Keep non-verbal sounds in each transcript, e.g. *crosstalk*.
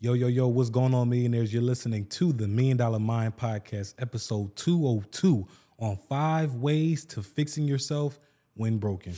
Yo, yo, yo, what's going on, millionaires? You're listening to the Million Dollar Mind Podcast, episode 202 on five ways to fixing yourself when broken.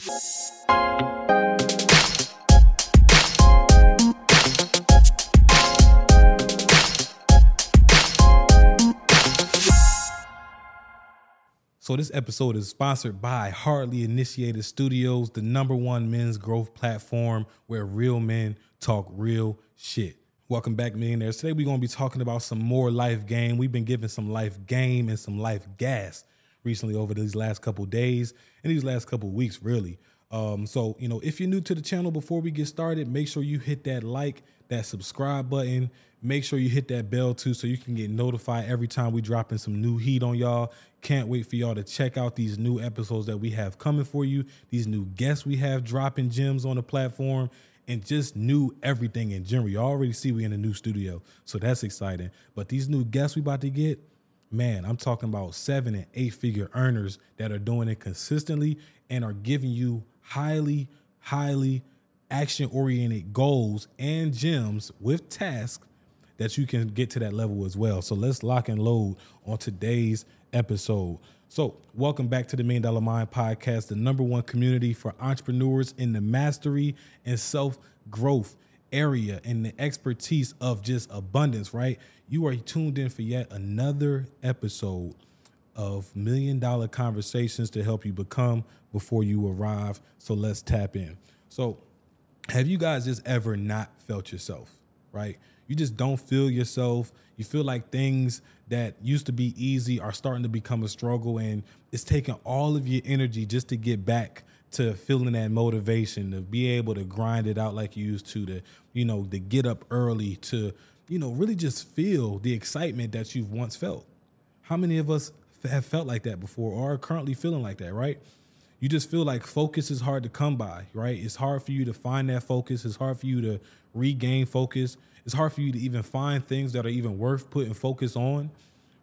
So, this episode is sponsored by Hardly Initiated Studios, the number one men's growth platform where real men talk real shit. Welcome back, millionaires. Today, we're going to be talking about some more life game. We've been giving some life game and some life gas recently over these last couple days and these last couple weeks, really. Um, so, you know, if you're new to the channel, before we get started, make sure you hit that like, that subscribe button. Make sure you hit that bell too so you can get notified every time we drop in some new heat on y'all. Can't wait for y'all to check out these new episodes that we have coming for you, these new guests we have dropping gems on the platform, and just new everything in general. You already see we in a new studio, so that's exciting. But these new guests we about to get, man, I'm talking about seven and eight figure earners that are doing it consistently and are giving you highly, highly action oriented goals and gems with tasks that you can get to that level as well. So let's lock and load on today's episode. So, welcome back to the Million Dollar Mind Podcast, the number one community for entrepreneurs in the mastery and self growth area and the expertise of just abundance, right? You are tuned in for yet another episode of Million Dollar Conversations to help you become before you arrive. So, let's tap in. So, have you guys just ever not felt yourself, right? You just don't feel yourself. You feel like things that used to be easy are starting to become a struggle, and it's taking all of your energy just to get back to feeling that motivation to be able to grind it out like you used to, to you know, to get up early, to you know, really just feel the excitement that you've once felt. How many of us have felt like that before, or are currently feeling like that, right? You just feel like focus is hard to come by, right? It's hard for you to find that focus. It's hard for you to regain focus. It's hard for you to even find things that are even worth putting focus on.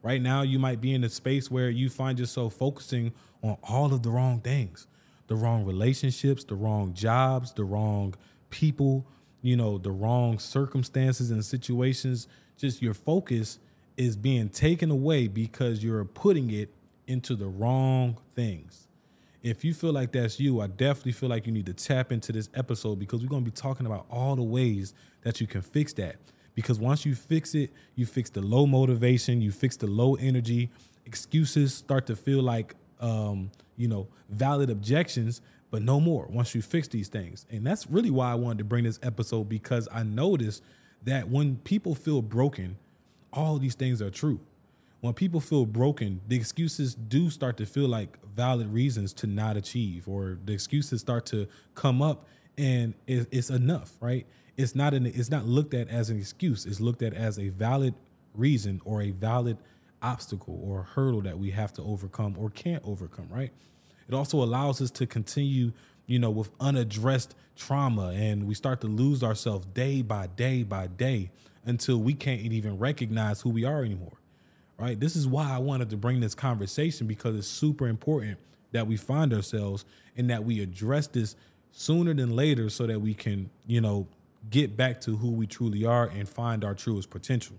Right now, you might be in a space where you find yourself focusing on all of the wrong things the wrong relationships, the wrong jobs, the wrong people, you know, the wrong circumstances and situations. Just your focus is being taken away because you're putting it into the wrong things if you feel like that's you, I definitely feel like you need to tap into this episode because we're going to be talking about all the ways that you can fix that. Because once you fix it, you fix the low motivation, you fix the low energy, excuses start to feel like, um, you know, valid objections, but no more once you fix these things. And that's really why I wanted to bring this episode because I noticed that when people feel broken, all these things are true when people feel broken, the excuses do start to feel like valid reasons to not achieve, or the excuses start to come up, and it's enough, right? It's not an it's not looked at as an excuse. It's looked at as a valid reason or a valid obstacle or hurdle that we have to overcome or can't overcome, right? It also allows us to continue, you know, with unaddressed trauma, and we start to lose ourselves day by day by day until we can't even recognize who we are anymore right? This is why I wanted to bring this conversation because it's super important that we find ourselves and that we address this sooner than later so that we can, you know, get back to who we truly are and find our truest potential.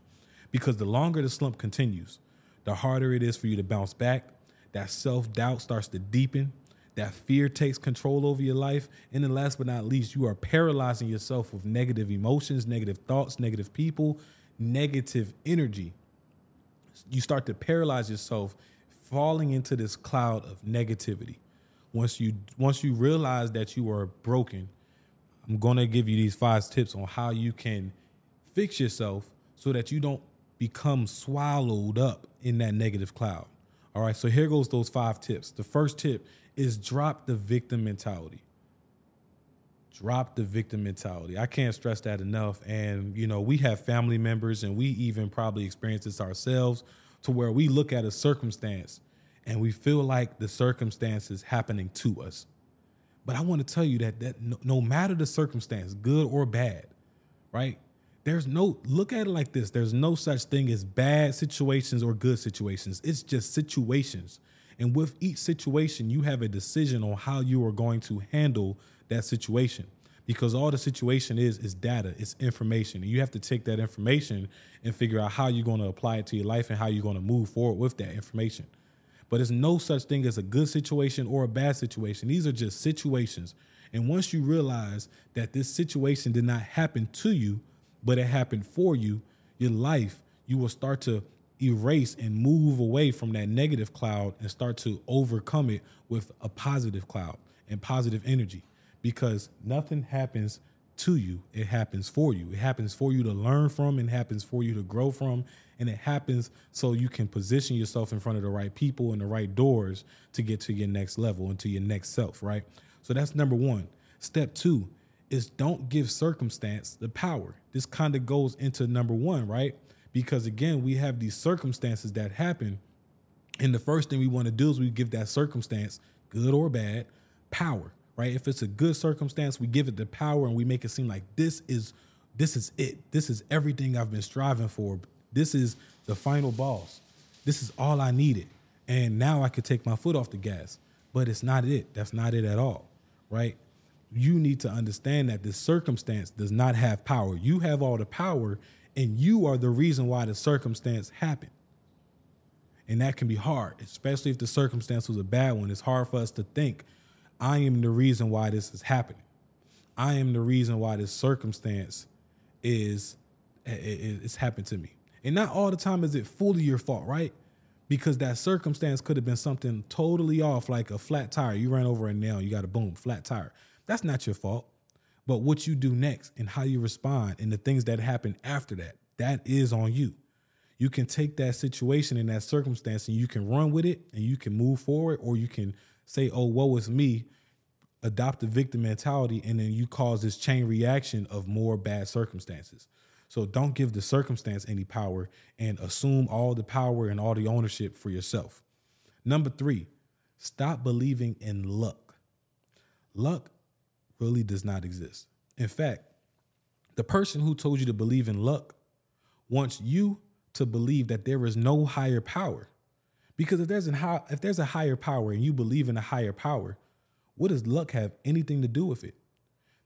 Because the longer the slump continues, the harder it is for you to bounce back. That self doubt starts to deepen. That fear takes control over your life. And then, last but not least, you are paralyzing yourself with negative emotions, negative thoughts, negative people, negative energy you start to paralyze yourself falling into this cloud of negativity. Once you once you realize that you are broken i'm going to give you these five tips on how you can fix yourself so that you don't become swallowed up in that negative cloud. All right so here goes those five tips. The first tip is drop the victim mentality drop the victim mentality. I can't stress that enough. And, you know, we have family members and we even probably experience this ourselves to where we look at a circumstance and we feel like the circumstance is happening to us. But I want to tell you that that no, matter the circumstance, good or bad, right? There's no look at it like this. There's no such thing as bad situations or good situations. It's just situations. And with each situation, you have a decision on how you are going to handle that situation. because all the situation is is data, it's information. And you have to take that information and figure out how you're going to apply it to your life and how you're going to move forward with that information. But there's no such thing as a good situation or a bad situation. These are just situations. And once you realize that this situation did not happen to you, but it happened for you, your life, you will start to erase and move away from that negative cloud and start to overcome it with a positive cloud and positive energy because nothing happens to you, it happens for you. It happens for you to learn from, and happens for you to grow from, and it happens so you can position yourself in front of the right people and the right doors to get to your next level and to your next self, right? So that's number one. Step two is don't give circumstance the power. This kind of goes into number one, right? Because again, we have these circumstances that happen. And the first thing we want to do is we give that circumstance, good or bad, power right? If it's a good circumstance, we give it the power and we make it seem like this is this is it. This is everything I've been striving for. This is the final boss. This is all I needed. And now I could take my foot off the gas. But it's not it. That's not it at all, right? You need to understand that this circumstance does not have power. You have all the power, and you are the reason why the circumstance happened. And that can be hard, especially if the circumstance was a bad one. It's hard for us to think I am the reason why this is happening. I am the reason why this circumstance is it's happened to me. And not all the time is it fully your fault, right? Because that circumstance could have been something totally off, like a flat tire. You ran over a nail, you got a boom, flat tire. That's not your fault. But what you do next and how you respond and the things that happen after that, that is on you. You can take that situation and that circumstance and you can run with it and you can move forward, or you can say, oh, woe is me, adopt the victim mentality, and then you cause this chain reaction of more bad circumstances. So don't give the circumstance any power and assume all the power and all the ownership for yourself. Number three, stop believing in luck. Luck really does not exist. In fact, the person who told you to believe in luck wants you to believe that there is no higher power. Because if there's an high, if there's a higher power and you believe in a higher power, what does luck have anything to do with it?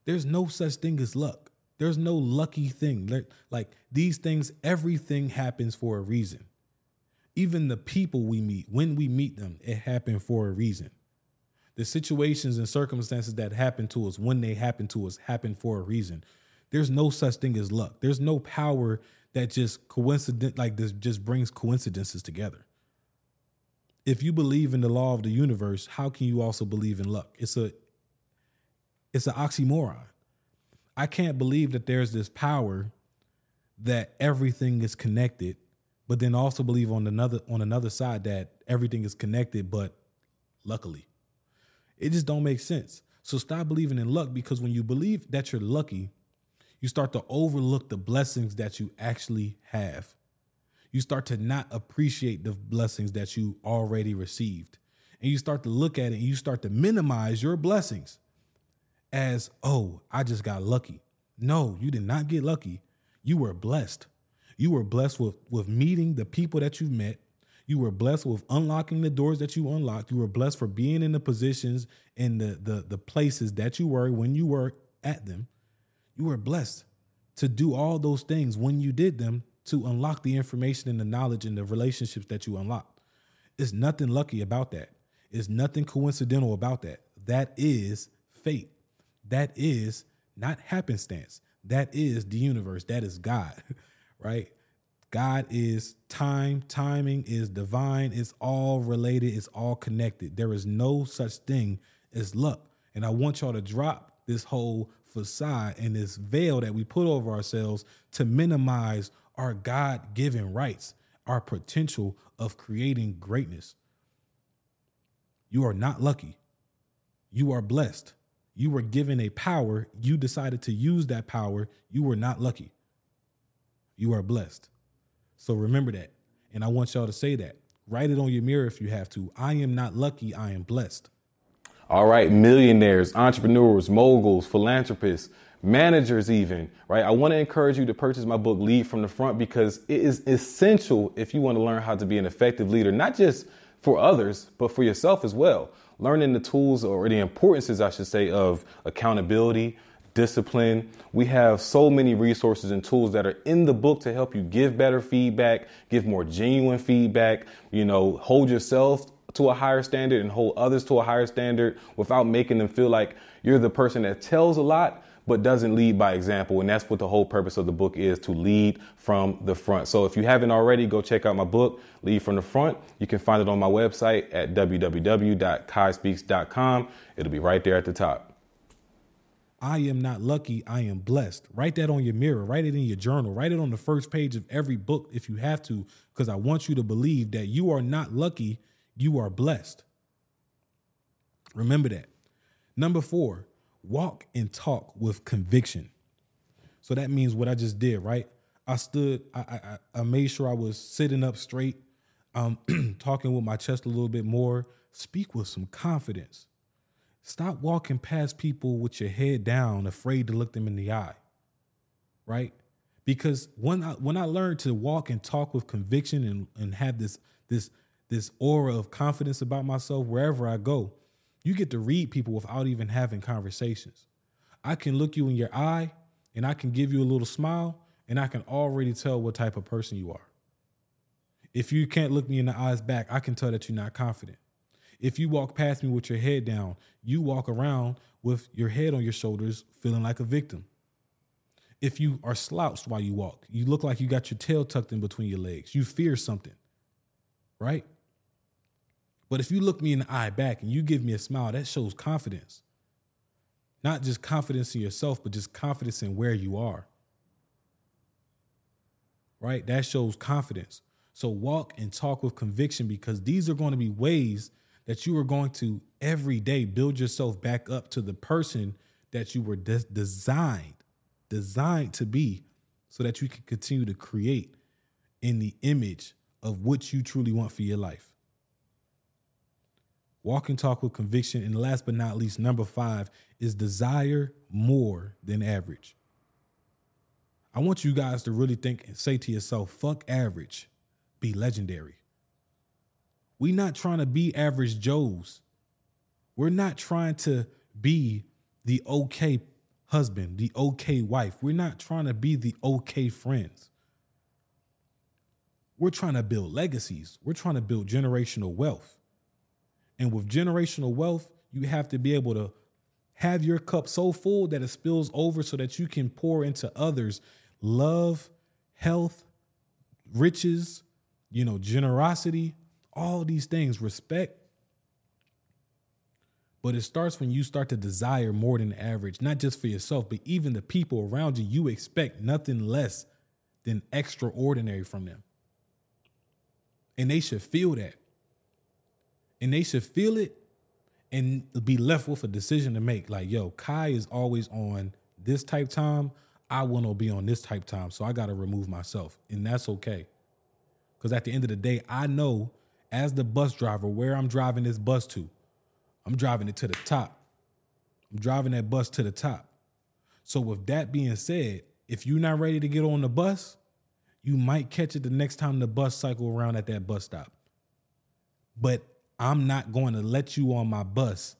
There's no such thing as luck. There's no lucky thing. Like these things, everything happens for a reason. Even the people we meet, when we meet them, it happened for a reason. The situations and circumstances that happen to us, when they happen to us, happen for a reason. There's no such thing as luck. There's no power that just coincident like this just brings coincidences together if you believe in the law of the universe, how can you also believe in luck? It's a it's an oxymoron. I can't believe that there's this power that everything is connected, but then also believe on another on another side that everything is connected, but luckily. It just don't make sense. So stop believing in luck because when you believe that you're lucky, you start to overlook the blessings that you actually have you start to not appreciate the blessings that you already received. And you start to look at it and you start to minimize your blessings as, oh, I just got lucky. No, you did not get lucky. You were blessed. You were blessed with, with meeting the people that you've met. You were blessed with unlocking the doors that you unlocked. You were blessed for being in the positions and the, the, the places that you were when you were at them. You were blessed to do all those things when you did them to unlock the information and the knowledge and the relationships that you unlock. It's nothing lucky about that. It's nothing coincidental about that. That is fate. That is not happenstance. That is the universe. That is God, *laughs* right? God is time, timing is divine, it's all related, it's all connected. There is no such thing as luck. And I want y'all to drop this whole facade and this veil that we put over ourselves to minimize our God given rights, our potential of creating greatness. You are not lucky. You are blessed. You were given a power. You decided to use that power. You were not lucky. You are blessed. So remember that. And I want y'all to say that. Write it on your mirror if you have to. I am not lucky. I am blessed. All right, millionaires, entrepreneurs, moguls, philanthropists, managers, even, right? I want to encourage you to purchase my book, Lead from the Front, because it is essential if you want to learn how to be an effective leader, not just for others, but for yourself as well. Learning the tools or the importances, I should say, of accountability, discipline. We have so many resources and tools that are in the book to help you give better feedback, give more genuine feedback, you know, hold yourself to a higher standard and hold others to a higher standard without making them feel like you're the person that tells a lot but doesn't lead by example. And that's what the whole purpose of the book is to lead from the front. So if you haven't already, go check out my book, Lead from the Front. You can find it on my website at www.kaispeaks.com. It'll be right there at the top. I am not lucky, I am blessed. Write that on your mirror, write it in your journal, write it on the first page of every book if you have to, because I want you to believe that you are not lucky, you are blessed. Remember that. Number four, walk and talk with conviction. So that means what I just did, right? I stood, I, I, I made sure I was sitting up straight, um, *clears throat* talking with my chest a little bit more. Speak with some confidence. Stop walking past people with your head down, afraid to look them in the eye. Right? Because when I when I learned to walk and talk with conviction and, and have this this this aura of confidence about myself wherever I go, you get to read people without even having conversations. I can look you in your eye and I can give you a little smile and I can already tell what type of person you are. If you can't look me in the eyes back, I can tell that you're not confident. If you walk past me with your head down, you walk around with your head on your shoulders, feeling like a victim. If you are slouched while you walk, you look like you got your tail tucked in between your legs. You fear something, right? But if you look me in the eye back and you give me a smile, that shows confidence. Not just confidence in yourself, but just confidence in where you are. Right? That shows confidence. So walk and talk with conviction because these are going to be ways that you are going to every day build yourself back up to the person that you were des- designed designed to be so that you can continue to create in the image of what you truly want for your life. Walk and talk with conviction. And last but not least, number five is desire more than average. I want you guys to really think and say to yourself, fuck average, be legendary. We're not trying to be average Joes. We're not trying to be the okay husband, the okay wife. We're not trying to be the okay friends. We're trying to build legacies. We're trying to build generational wealth. And with generational wealth, you have to be able to have your cup so full that it spills over so that you can pour into others love, health, riches, you know, generosity, all these things, respect. But it starts when you start to desire more than average, not just for yourself, but even the people around you. You expect nothing less than extraordinary from them. And they should feel that and they should feel it and be left with a decision to make. Like, yo, Kai is always on this type time. I want to be on this type time, so I got to remove myself, and that's okay. Because at the end of the day, I know as the bus driver where I'm driving this bus to. I'm driving it to the top. I'm driving that bus to the top. So with that being said, if you're not ready to get on the bus, you might catch it the next time the bus cycle around at that bus stop. But I'm not going to let you on my bus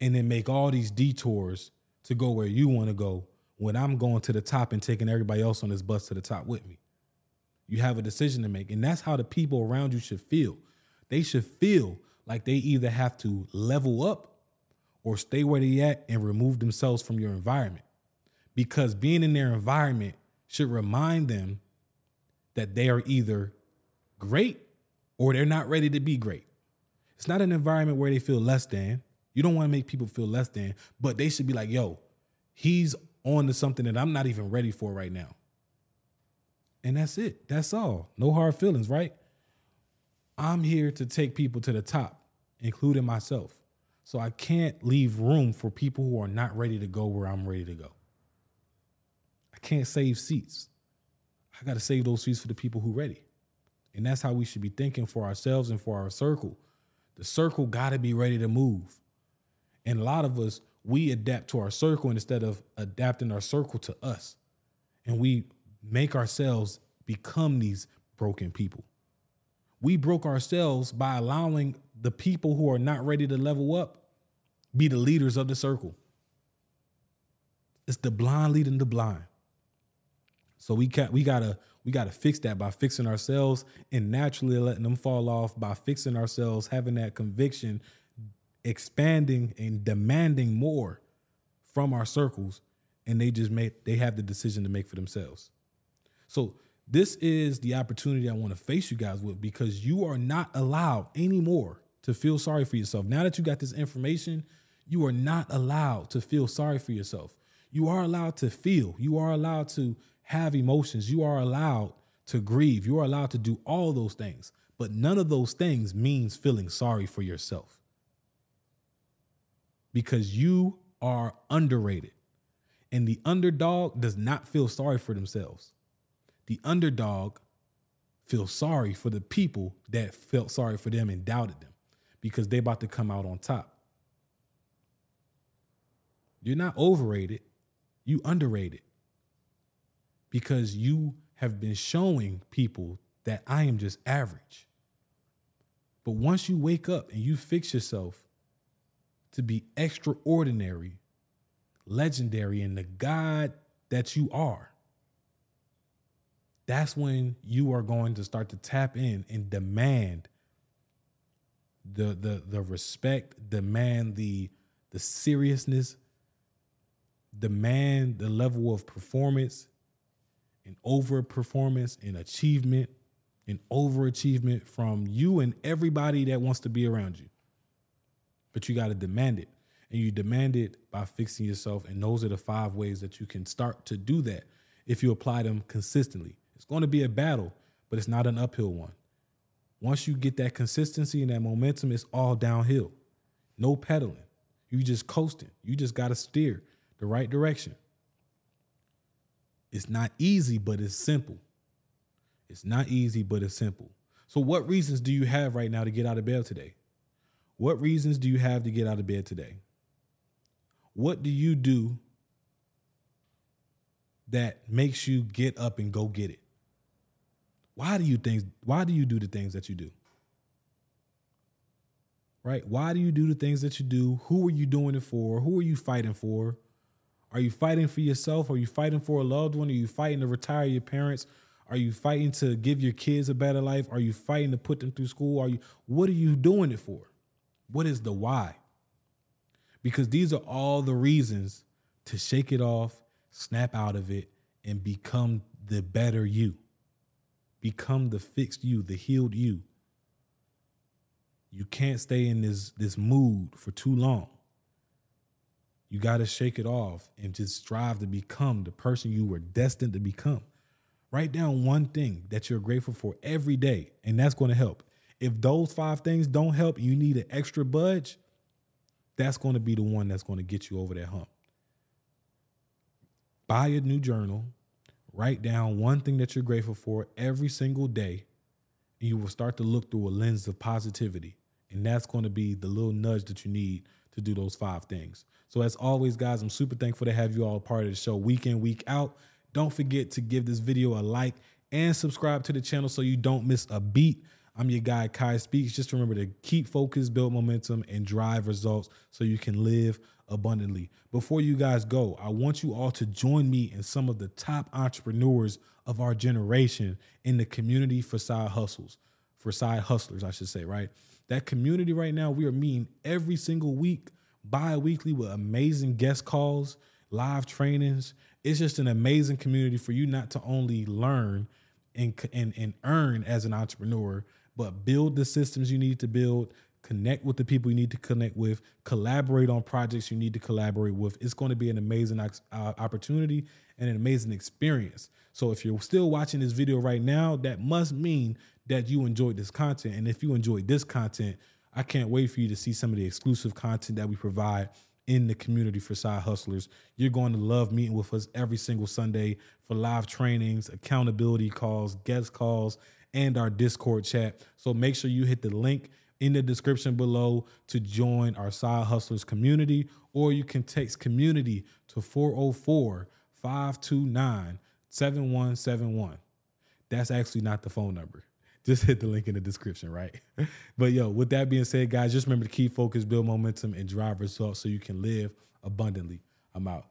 and then make all these detours to go where you want to go when I'm going to the top and taking everybody else on this bus to the top with me. You have a decision to make. And that's how the people around you should feel. They should feel like they either have to level up or stay where they at and remove themselves from your environment. Because being in their environment should remind them that they are either great or they're not ready to be great. It's not an environment where they feel less than. You don't want to make people feel less than, but they should be like, yo, he's on to something that I'm not even ready for right now. And that's it. That's all. No hard feelings, right? I'm here to take people to the top, including myself. So I can't leave room for people who are not ready to go where I'm ready to go. I can't save seats. I got to save those seats for the people who are ready. And that's how we should be thinking for ourselves and for our circle. The circle got to be ready to move. And a lot of us, we adapt to our circle instead of adapting our circle to us. And we make ourselves become these broken people. We broke ourselves by allowing the people who are not ready to level up be the leaders of the circle. It's the blind leading the blind. So we can we gotta we gotta fix that by fixing ourselves and naturally letting them fall off by fixing ourselves, having that conviction, expanding and demanding more from our circles, and they just make they have the decision to make for themselves. So this is the opportunity I want to face you guys with because you are not allowed anymore to feel sorry for yourself. Now that you got this information, you are not allowed to feel sorry for yourself. You are allowed to feel. You are allowed to have emotions. You are allowed to grieve. You are allowed to do all those things. But none of those things means feeling sorry for yourself. Because you are underrated. And the underdog does not feel sorry for themselves. The underdog feels sorry for the people that felt sorry for them and doubted them because they about to come out on top. You're not overrated, you underrated. Because you have been showing people that I am just average. But once you wake up and you fix yourself to be extraordinary, legendary, and the God that you are, that's when you are going to start to tap in and demand the the the respect, demand the the seriousness, demand the level of performance and over performance and achievement and overachievement from you and everybody that wants to be around you. But you got to demand it. And you demand it by fixing yourself. And those are the five ways that you can start to do that if you apply them consistently. It's going to be a battle, but it's not an uphill one. Once you get that consistency and that momentum, it's all downhill. No pedaling. You just coasting. You just got to steer the right direction. It's not easy, but it's simple. It's not easy, but it's simple. So, what reasons do you have right now to get out of bed today? What reasons do you have to get out of bed today? What do you do that makes you get up and go get it? Why do you think why do you do the things that you do? Right? Why do you do the things that you do? Who are you doing it for? Who are you fighting for? Are you fighting for yourself? Are you fighting for a loved one? Are you fighting to retire your parents? Are you fighting to give your kids a better life? Are you fighting to put them through school? Are you what are you doing it for? What is the why? Because these are all the reasons to shake it off, snap out of it, and become the better you. Become the fixed you, the healed you. You can't stay in this this mood for too long. You got to shake it off and just strive to become the person you were destined to become. Write down one thing that you're grateful for every day, and that's going to help. If those five things don't help, you need an extra budge, that's going to be the one that's going to get you over that hump. Buy a new journal, write down one thing that you're grateful for every single day, and you will start to look through a lens of positivity. And that's going to be the little nudge that you need to do those five things. So, as always, guys, I'm super thankful to have you all part of the show week in, week out. Don't forget to give this video a like and subscribe to the channel so you don't miss a beat. I'm your guy, Kai Speaks. Just remember to keep focus, build momentum, and drive results so you can live abundantly. Before you guys go, I want you all to join me and some of the top entrepreneurs of our generation in the community for side hustles, for side hustlers, I should say, right? That community right now, we are meeting every single week, bi weekly, with amazing guest calls, live trainings. It's just an amazing community for you not to only learn and, and, and earn as an entrepreneur, but build the systems you need to build, connect with the people you need to connect with, collaborate on projects you need to collaborate with. It's going to be an amazing uh, opportunity and an amazing experience. So if you're still watching this video right now, that must mean that you enjoyed this content. And if you enjoyed this content, I can't wait for you to see some of the exclusive content that we provide in the community for side hustlers. You're going to love meeting with us every single Sunday for live trainings, accountability calls, guest calls, and our Discord chat. So make sure you hit the link in the description below to join our side hustlers community, or you can text community to 404 529 7171. That's actually not the phone number *laughs* just hit the link in the description, right? *laughs* but yo, with that being said, guys, just remember to keep focus, build momentum, and drive results so you can live abundantly. I'm out.